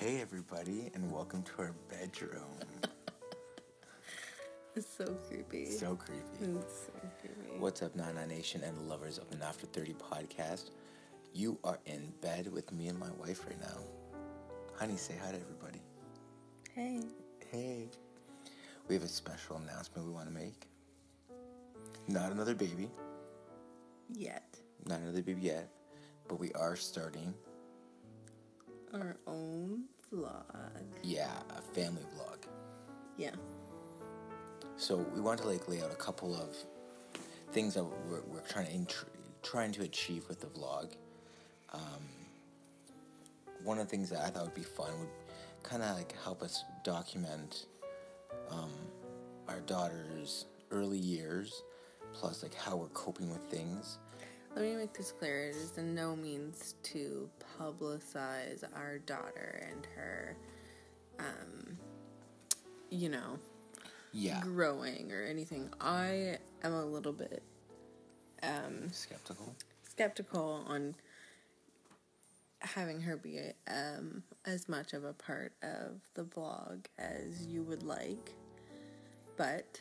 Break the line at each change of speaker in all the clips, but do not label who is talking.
Hey, everybody, and welcome to our bedroom.
It's so creepy.
So creepy.
It's so creepy.
What's up, Nana Nation and lovers of an After 30 podcast? You are in bed with me and my wife right now. Honey, say hi to everybody.
Hey.
Hey. We have a special announcement we want to make. Not another baby,
Yet.
not another baby yet, but we are starting,
Our own vlog.
yeah, a family vlog.
Yeah.
So we want to like lay out a couple of things that we're, we're trying to intr- trying to achieve with the vlog. Um, one of the things that I thought would be fun would kind of like help us document um, our daughter's early years, plus like how we're coping with things.
Let me make this clear. It is in no means to publicize our daughter and her, um, you know,
Yeah,
growing or anything. I am a little bit um,
skeptical.
skeptical on having her be um, as much of a part of the vlog as you would like. But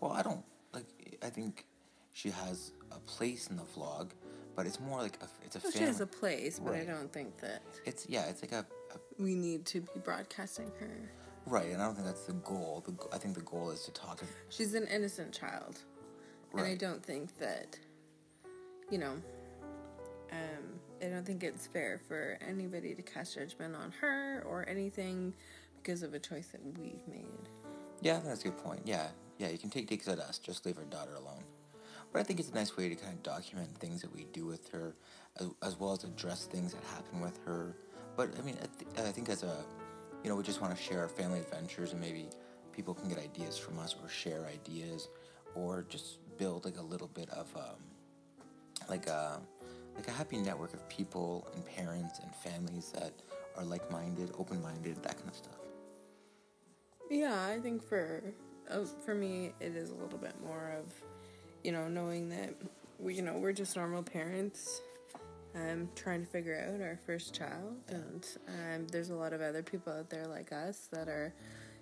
Well, I don't like. I think she has a place in the vlog, but it's more like a, it's a
well, she has a place, but I don't think that
it's yeah, it's like a, a
we need to be broadcasting her.
Right, and I don't think that's the goal. The, I think the goal is to talk.
She's an innocent child. And I don't think that, you know, um, I don't think it's fair for anybody to cast judgment on her or anything because of a choice that we've made.
Yeah, that's a good point. Yeah, yeah, you can take takes at us. Just leave our daughter alone. But I think it's a nice way to kind of document things that we do with her, as, as well as address things that happen with her. But I mean, I, th- I think as a, you know, we just want to share our family adventures, and maybe people can get ideas from us, or share ideas, or just build like a little bit of um, like a like a happy network of people and parents and families that are like-minded, open-minded, that kind of stuff.
Yeah, I think for uh, for me, it is a little bit more of, you know, knowing that we, you know, we're just normal parents, um, trying to figure out our first child, and um, there's a lot of other people out there like us that are,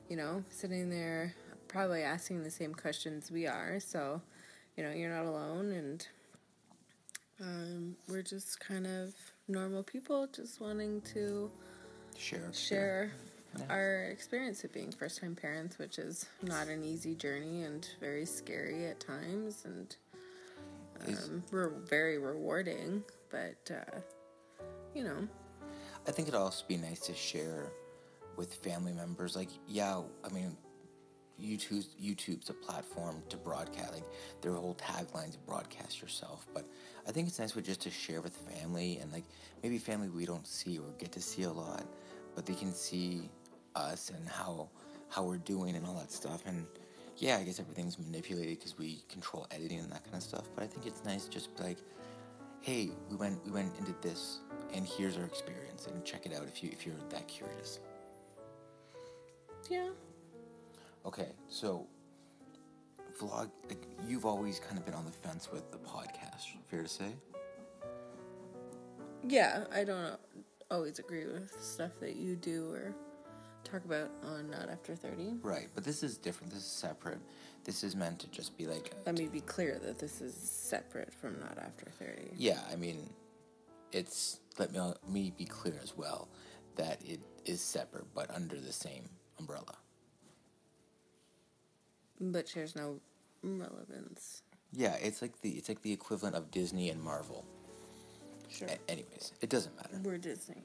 you know, sitting there probably asking the same questions we are. So, you know, you're not alone, and um, we're just kind of normal people just wanting to
Share.
share
Yeah.
our experience of being first time parents, which is not an easy journey and very scary at times and um, re- very rewarding. But, uh, you know,
I think it'd also be nice to share with family members. Like, yeah, I mean, YouTube's YouTube's a platform to broadcast. Like, their whole tagline's broadcast yourself. But I think it's nice with just to share with family and like maybe family we don't see or get to see a lot, but they can see us and how how we're doing and all that stuff. And yeah, I guess everything's manipulated because we control editing and that kind of stuff. But I think it's nice just like hey, we went we went did this, and here's our experience, and check it out if you if you're that curious.
yeah.
Okay, so vlog, like you've always kind of been on the fence with the podcast. Fair to say?
Yeah, I don't always agree with stuff that you do or talk about on Not After 30.
Right, but this is different. This is separate. This is meant to just be like,
Let me be clear that this is separate from Not After 30.
yeah. I mean, it's let me me be clear as well that it is separate, but under the same umbrella.
But shares no relevance.
Yeah, it's like the it's like the equivalent of Disney and Marvel.
Sure.
A- anyways, it doesn't matter.
We're Disney.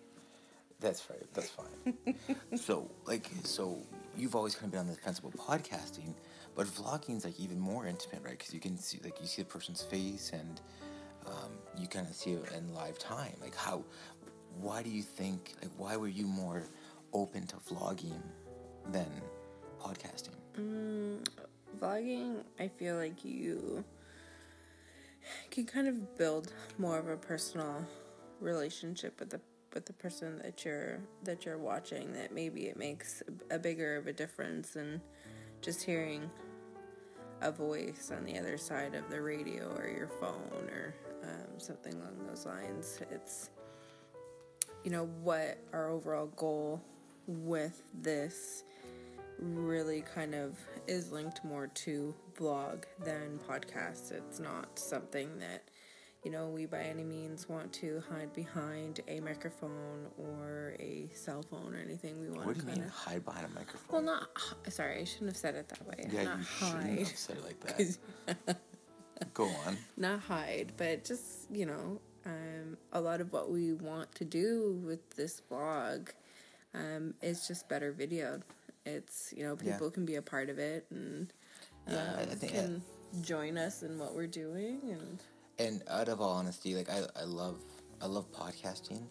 That's right. That's fine. so, like, so you've always kind of been on the fence about podcasting, but vlogging is like even more intimate, right? Because you can see, like, you see the person's face, and um, you kind of see it in live time. Like, how? Why do you think? Like, why were you more open to vlogging than podcasting?
vlogging i feel like you can kind of build more of a personal relationship with the with the person that you're that you're watching that maybe it makes a bigger of a difference than just hearing a voice on the other side of the radio or your phone or um, something along those lines it's you know what our overall goal with this really kind of is linked more to vlog than podcast. It's not something that you know, we by any means want to hide behind a microphone or a cell phone or anything. We want
What do
to
you
kind
mean
of
hide behind a microphone?
well, not sorry, I shouldn't have said it that way.
yeah,
not
you shouldn't have said it like that. Go on.
not hide, but just you know, um, a lot of what we want to do with this vlog um, is just better videoed. It's you know
Yeah.
people can be a part of it and
Yeah, I- I
um,
think
can join us in what we're doing and
And out of all honesty, like I, I love I love podcasting,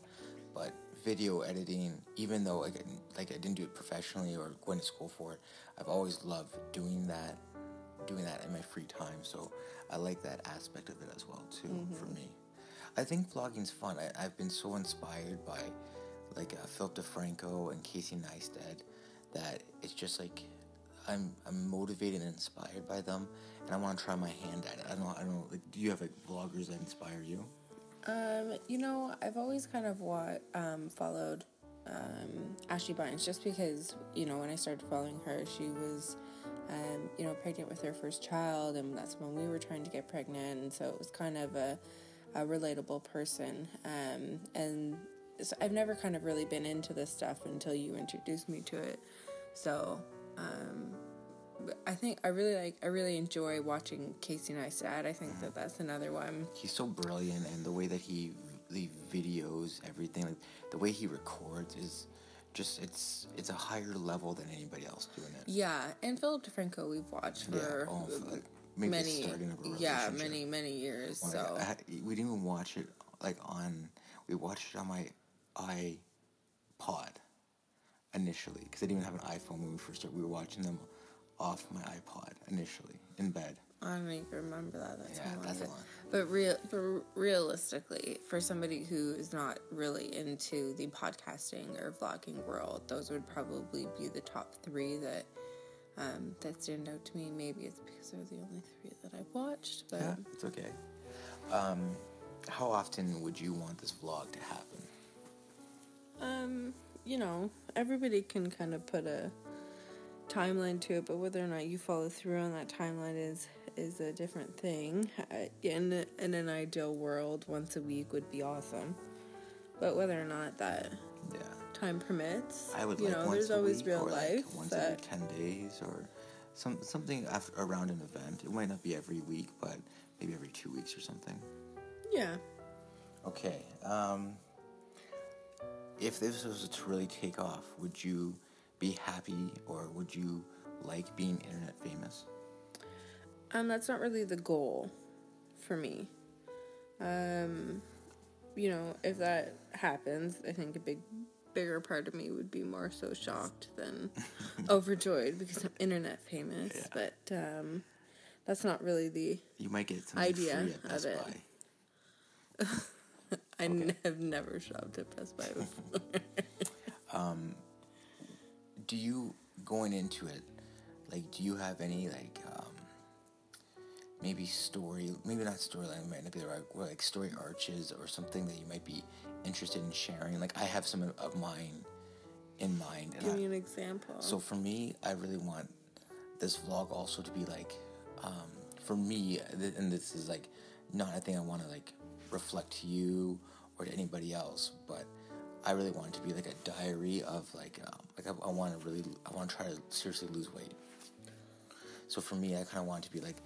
but video editing, even though like, I- like I didn't do it professionally or going to school for it, I've always loved doing that, doing that in my free time. So I like that aspect of it as well too for me. I think vlogging's fun. I, I've been so inspired by like uh, Philip DeFranco and Casey Neistat that it's just like I'm I'm motivated and inspired by them, and I want to try my hand at it. I don't. I don't. Like, do you have like vloggers that inspire you?
Um, you know, I've always kind of wa- um, followed um, Ashley Bynes just because, you know, when I started following her, she was, um, you know, pregnant with her first child, and that's when we were trying to get pregnant, and so it was kind of a, a relatable person. Um, and so I've never kind of really been into this stuff until you introduced me to it. So, um, I think I really like, I really enjoy watching Casey Neistat. I think that that's another one.
He's so brilliant, and the way that he the videos everything, like the way he records is just it's it's a higher level than anybody else doing it.
Yeah, and Philip DeFranco we've watched for
Yeah, oh, for, like, maybe
many,
starting of a
yeah, many many years. So
I had- we didn't even watch it like on. We watched it on my iPod initially because I didn't even have an iPhone when we first started. We were watching them off my iPod initially in bed.
I don't even remember that. That's
Yeah,
long
that's a lot.
But real, but realistically, for somebody who is not really into the podcasting or vlogging world, those would probably be the top three that um, that stand out to me. Maybe it's because they're the only three that I've watched. But
Yeah, it's okay. Um, how often would you want this vlog to happen?
Um, you know, everybody can kind of put a timeline to it, but whether or not you follow through on that timeline is is a different thing. Uh, in in an ideal world, once a week would be awesome, but whether or not that
Yeah,
time permits,
I would
you
like
know,
once
there's always real
or
life
like once
that
every ten days or some something after, around an event. It might not be every week, but maybe every two weeks or something.
yeah.
Okay. Um, if this was to really take off, would you be happy or would you like being internet famous?
Um, that's not really the goal for me. Um, you know, if that happens, I think a big, bigger part of me would be more so shocked than overjoyed because I'm internet famous.
Yeah.
But um, that's not really the.
You might get something
Idea of it. I
Okay.
n- have never shopped at Best Buy before.
Do you going into it, like, do you have any like, um, maybe story, maybe not storyline, might not be the right word, like story arches or something that you might be interested in sharing? Like, I have some of- of mine in mind,
Give
I,
me an example.
So for me, I really want this vlog also to be like, um, for me, and this is like not a thing I want to like reflect to you or to anybody else, but I really want it to be like a diary of like, um, like I, I want to really, I want to try to seriously lose weight. So for me, I kind of want it to be like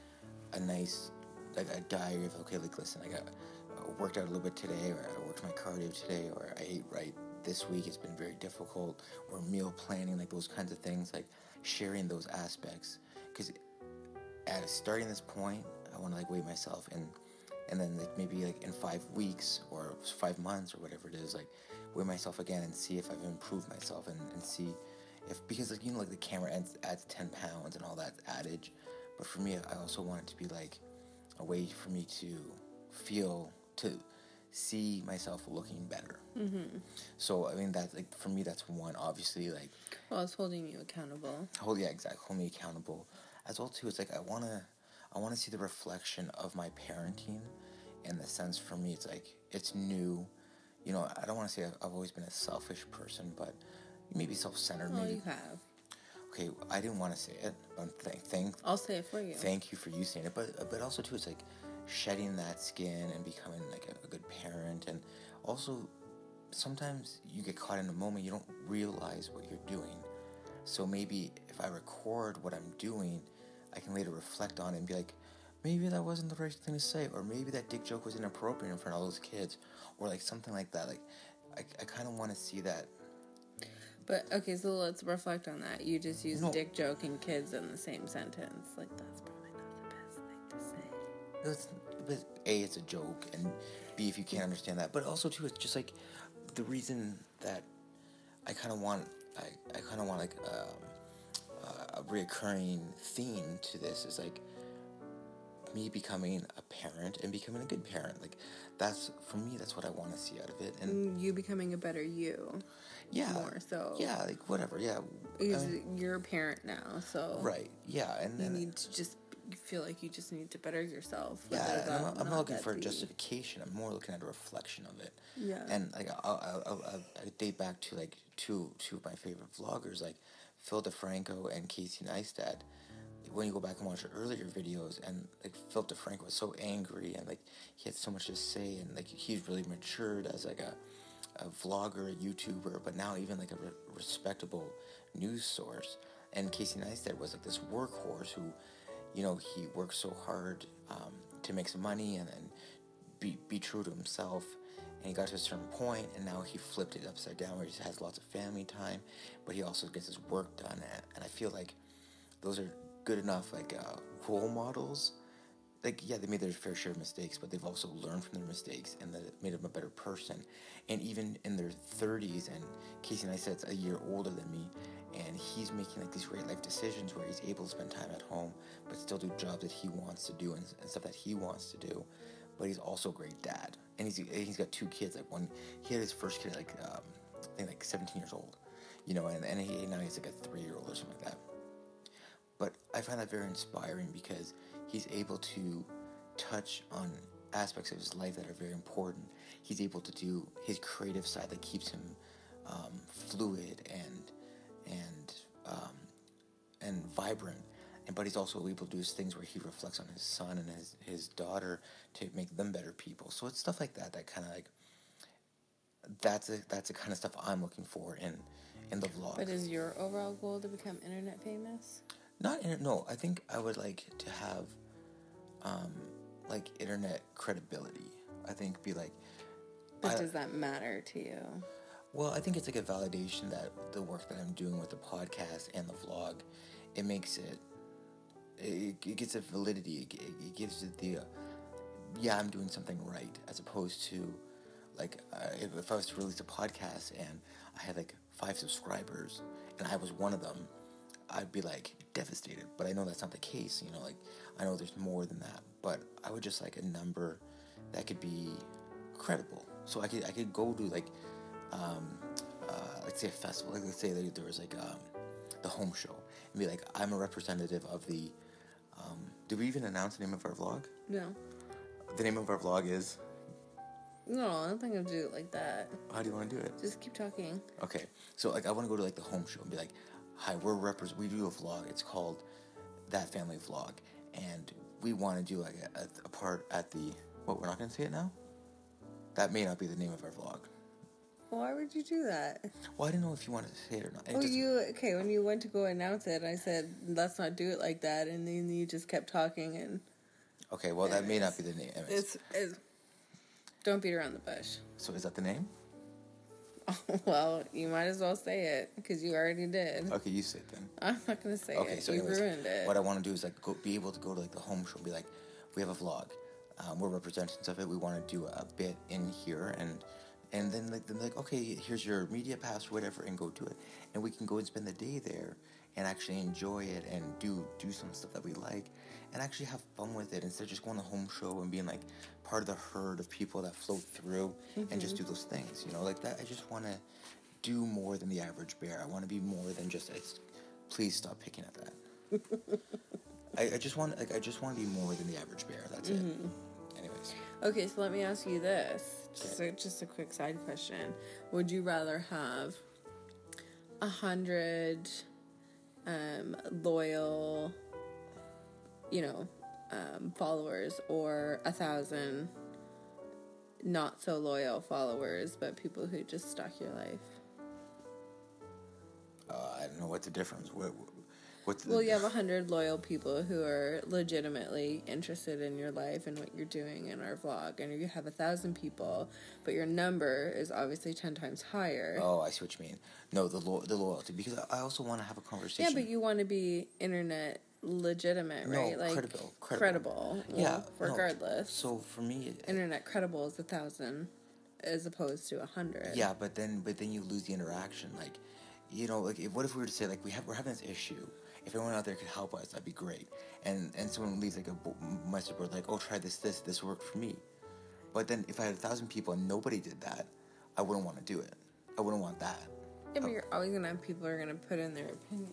a nice, like a diary of okay, like listen, I got I worked out a little bit today, or I worked my cardio today, or I ate right this week. It's been very difficult, or meal planning, like those kinds of things, like sharing those aspects. Because at starting this point, I want to like weigh myself and and then like maybe like in five weeks or five months or whatever it is, like weigh myself again and see if I've improved myself and, and see if because like you know like the camera adds, adds ten pounds and all that adage, but for me I also want it to be like a way for me to feel to see myself looking better. Mm-hmm. So I mean that's like for me that's one obviously like
well, it's holding you accountable.
hold yeah exactly hold me accountable as well too it's like i want to i want to see the reflection of my parenting in the sense for me it's like it's new you know i don't want to say I've, I've always been a selfish person but maybe self-centered. Maybe
you have.
okay. I didn't want to say it. But thank, thank,
I'll say it for you.
thank you for you saying it. But but also too, it's like shedding that skin and becoming like a, a good parent, and also sometimes you get caught in a moment you don't realize what you're doing. So maybe if I record what I'm doing, I can later reflect on it and be like, maybe that wasn't the right thing to say, or maybe that dick joke was inappropriate in front of all those kids, or like something like that. Like, I, I kind of want to see that.
But okay, so let's reflect on that. You just use
No.
dick joke and kids in the same sentence. Like that's probably not the best thing to say.
No, It's, but a, it's a joke, and b, if you can't understand that, but also too, it's just like the reason that I kind of want, I, I kind of want like um, uh, a reoccurring theme to this is like me becoming a parent and becoming a good parent. Like that's for me, that's what I want to see out of it, and
Mm, You becoming a better you.
yeah,
more so.
yeah, like whatever, yeah, I
Because
mean,
you're a parent now, so
right, yeah, and
you
then
need to just feel like you just need to better yourself.
Yeah, I'm, not- I'm not looking for a
be-
justification. I'm more looking at a reflection of it.
Yeah.
And like I'll, I'll, I'll, I'll I date back to like two two of my favorite vloggers like Phil DeFranco and Casey Neistat. When you go back and watch earlier videos, and like Phil DeFranco was so angry and like he had so much to say, and like he's really matured as like a, a vlogger, a YouTuber, but now even like a re- respectable news source. And Casey Neistat was like this workhorse who you know, he worked so hard um, to make some money and then be, be true to himself. And he got to a certain point, and now he flipped it upside down where he has lots of family time, but he also gets his work done. And I feel like those are good enough, like uh, role models. Like, yeah, they made their fair share of mistakes, but they've also learned from their mistakes and that it made them a better person. And even in their 30s, and Casey Neistat's a year older than me, and he's making like these great life decisions where he's able to spend time at home but still do jobs that he wants to do and, and stuff that he wants to do but he's also a great dad and he's he's got two kids like one he had his first kid like um, I think like 17 years old you know and, and he, now he's like a three year old or something like that but I find that very inspiring because he's able to touch on aspects of his life that are very important. He's able to do his creative side that keeps him um, fluid and and um, and vibrant. And but he's also able to do things where he reflects on his son and his his daughter to make them better people. So it's stuff like that that kind of like that's a, that's the kind of stuff I'm looking for in in the vlog.
But is your overall goal to become internet famous?
Not inter- no. I think I would like to have, um, like internet credibility. I think be like,
But
I-
does that matter to you?
well, I think it's like a validation that the work that I'm doing with the podcast and the vlog, it makes it, it, it gets a validity. It, it, gives it the, uh, yeah, I'm doing something right, as opposed to, like, uh, if, if I was to release a podcast and I had like five subscribers and I was one of them, I'd be like devastated. But I know that's not the case. You know, like I know there's more than that. But I would just like a number that could be credible. So I could I could go to like, um, uh, let's say a festival. Like let's say that there was like um, the home show and be like, I'm a representative of the. Um, did we even announce the name of our vlog?
No.
The name of our vlog is.
No, I don't think I'll do it like that.
How do you want to do it?
Just keep talking.
Okay, so like I want to go to like the home show and be like, "Hi, we're repres We do a vlog. It's called that family vlog, and we want to do like a, a, part at the. What we're not gonna say it now. That may not be the name of our vlog.
Why would you do that?
Well, I didn't know if you wanted to say it or not. It
Well,
just-
you okay when you went to go announce it? I said let's not do it like that, and then you just kept talking, and
okay, well that may not be the name.
It's, it's don't beat around the bush.
so is that the name?
well, you might as well say it because you already did.
Okay, you say it then.
I'm not gonna say it.
Okay,
it.
so
you
anyways,
ruined it.
what I want to do is like go, be able to go to like the home show and be like, we have a vlog, um, we're representatives of it. We want to do a bit in here and and then like, then like okay, here's your media pass or whatever, and go do it, and we can go and spend the day there and actually enjoy it and do do some stuff that we like and actually have fun with it instead of just going to home show and being like part of the herd of people that float through and just do those things you know? Like that i just want to do more than the average bear. I want to be more than just it's, please stop picking at that. I, I just want like i just want to be more than the average bear. That's it. Anyways.
Okay, so let me ask you this. Just a, just a quick side question. Would you rather have a hundred um, loyal, you know, um, followers or a thousand not so loyal followers, but people who just stalk your life.
Uh, I don't know what the difference. What, what's the,
Well, you have a hundred loyal people who are legitimately interested in your life and what you're doing in our vlog, and you have a thousand people, but your number is obviously ten times higher.
Oh, I see what you mean. No, the lo- the loyalty because I I also want to have a conversation.
yeah, but you want to be internet legitimate,
No,
right? like
credible, credible.
credible.
yeah,
Well,
no.
regardless,
So for me,
internet credible is a thousand, as opposed to a hundred.
yeah, but then but then you lose the interaction. Like, you know, like if, what if we were to say like we have we're having this issue. If anyone out there could help us, that'd be great. And and someone leaves like a message board like, oh, try this, this, this worked for me. But then if I had a thousand people and nobody did that, I wouldn't want to do it. I wouldn't want that.
Yeah, but oh. you're always gonna have people who are gonna put in their opinions.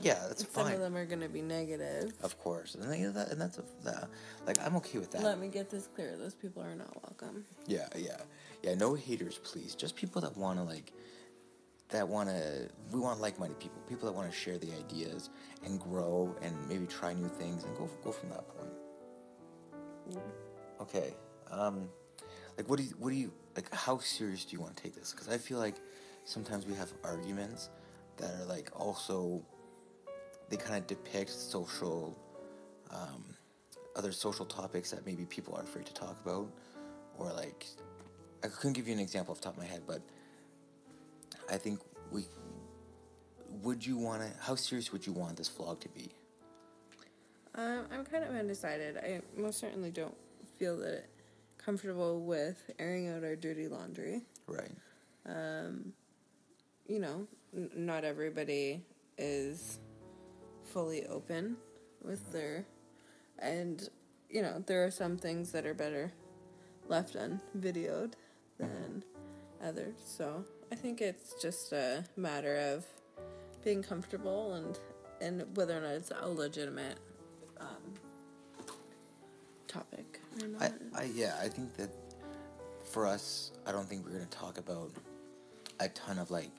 Yeah, that's fine.
Some
fine.
of them are gonna be negative.
Of course, and, then, that, and that's a, that, like I'm okay with that.
Let me get this clear. Those people are not welcome.
Yeah, yeah, yeah. No haters, please. Just people that want to like, that want to. We want like-minded people. People that want to share the ideas and grow and maybe try new things and go go from that point. Okay. Um, like, what do you what do you like? How serious do you want to take this? Because I feel like sometimes we have arguments that are like also they kind of depict social um, other social topics that maybe people are afraid to talk about or like i couldn't give you an example off the top of my head but i think we would you want to how serious would you want this vlog to be
Um, I'm kind of undecided. I most certainly don't feel that comfortable with airing out our dirty laundry.
right Um,
You know, n- not everybody is fully open with their, and you know, there are some things that are better left unvideoed than others. So I think it's just a matter of being comfortable and and whether or not it's a legitimate um, topic or not.
I, I yeah i think that for us i don't think we're going to talk about a ton of like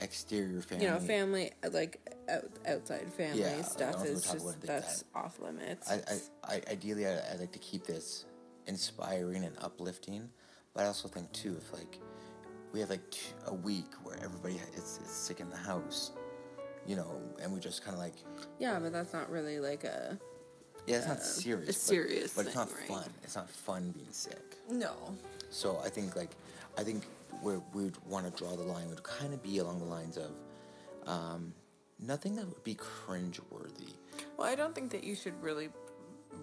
exterior family
you know, family like out, outside family
Yeah,
stuff is just that's
that.
off limits.
I, I, I ideally I, I like to keep this inspiring and uplifting, but I also think too if like we have like a week where everybody is, is sick in the house, you know, and we just kind of like
yeah, but that's not really like a
yeah, it's not serious, but-
serious
but, it's not
right?
fun. It's not fun being sick.
no.
So I think like I think where we'd want to draw the line would kind of be along the lines of um, nothing that would be cringe worthy.
Well, I don't think that you should really,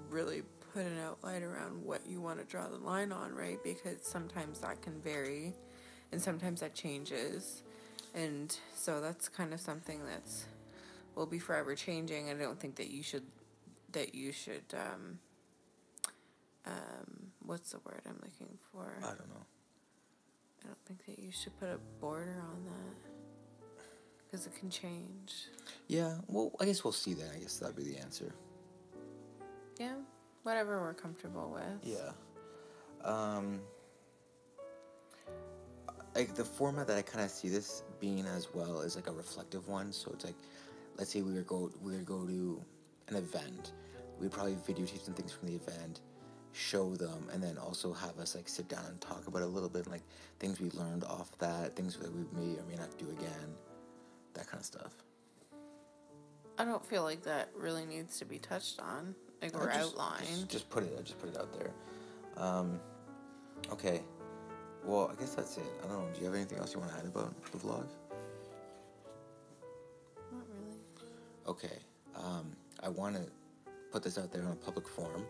really put an outline around what you want to draw the line on, right? Because sometimes that can vary, and sometimes that changes, and so that's kind of something that's will be forever changing. I don't think that you should that you should um, um, what's the word I'm looking for?
I don't know.
I don't think that you should put a border on that because it can change.
Yeah, well, I guess we'll see then. I guess that'd be the answer.
Yeah, whatever we're comfortable with.
Yeah. Um, like the format that I kind of see this being as well is like a reflective one. So it's like, let's say we were go we were go to an event, we'd probably videotape some things from the event, show them, and then also have us like sit down and talk about a little bit, like things we learned off that, things that we may or may not do again, that kind of stuff.
I don't feel like that really needs to be touched on, like or
just-
outlined.
Just, just put it. I just put it out there. Um, okay. Well, I guess that's it. I don't know. Do you have anything else you want to add about the vlog?
Not really.
Okay. Um, I want to put this out there in a public forum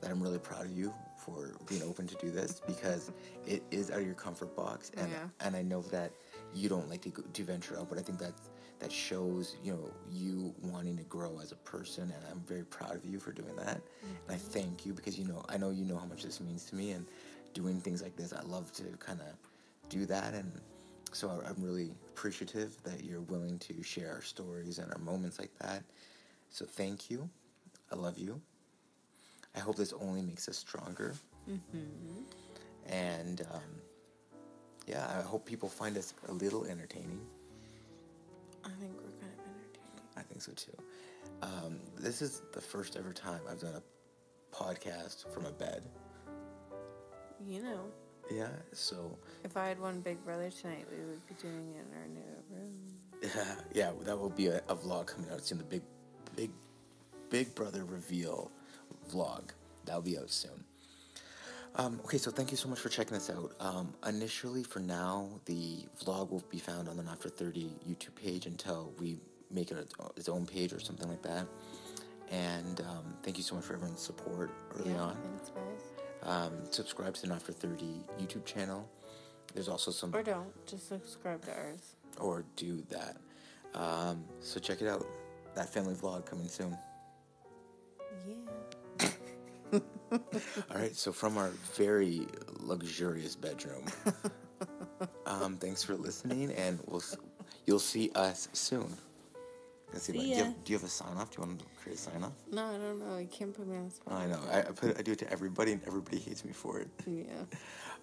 that I'm really proud of you for being open to do this because it is out of your comfort box, and
Yeah.
and I know that you don't like to go, to venture out, but I think that that shows you know you wanting to grow as a person, and I'm very proud of you for doing that, and I mm-hmm. thank you because you know I know you know how much this means to me, and doing things like this, I love to kind of do that, and so I'm really appreciative that you're willing to share our stories and our moments like that. So thank you. I love you. I hope this only makes us stronger. And um, yeah, I hope people find us a little entertaining.
I think we're kind of entertaining.
I think so too. Um, this is the first ever time I've done a podcast from a bed.
You know,
Yeah, so
if I had one Big Brother tonight, we would be doing it in our new room.
yeah, yeah, that will be a, a vlog coming out soon. The big, big, big brother reveal vlog that'll be out soon. Um, okay, so thank you so much for checking this out. Um, initially, for now, the vlog will be found on the After 30 YouTube page until we make it its own page or something like that. And um, thank you so much for everyone's support early
yeah,
on.
thanks, guys.
Um, subscribe to the After 30 YouTube channel. There's also some,
Or don't. Just subscribe to ours.
or do that. Um, so check it out. That family vlog coming soon.
Yeah.
All right, so from our very luxurious bedroom. um, thanks for listening, and we'll you'll see us soon. Let's see,
See
do, you have, do you have a sign off? Do you want to create a sign off?
No, I don't know. You can't put me on the spot.
I know. I, I put I do it to everybody, and everybody hates me for it.
Yeah.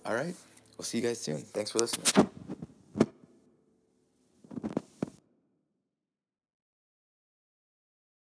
All right, we'll see you guys soon. Thanks for listening.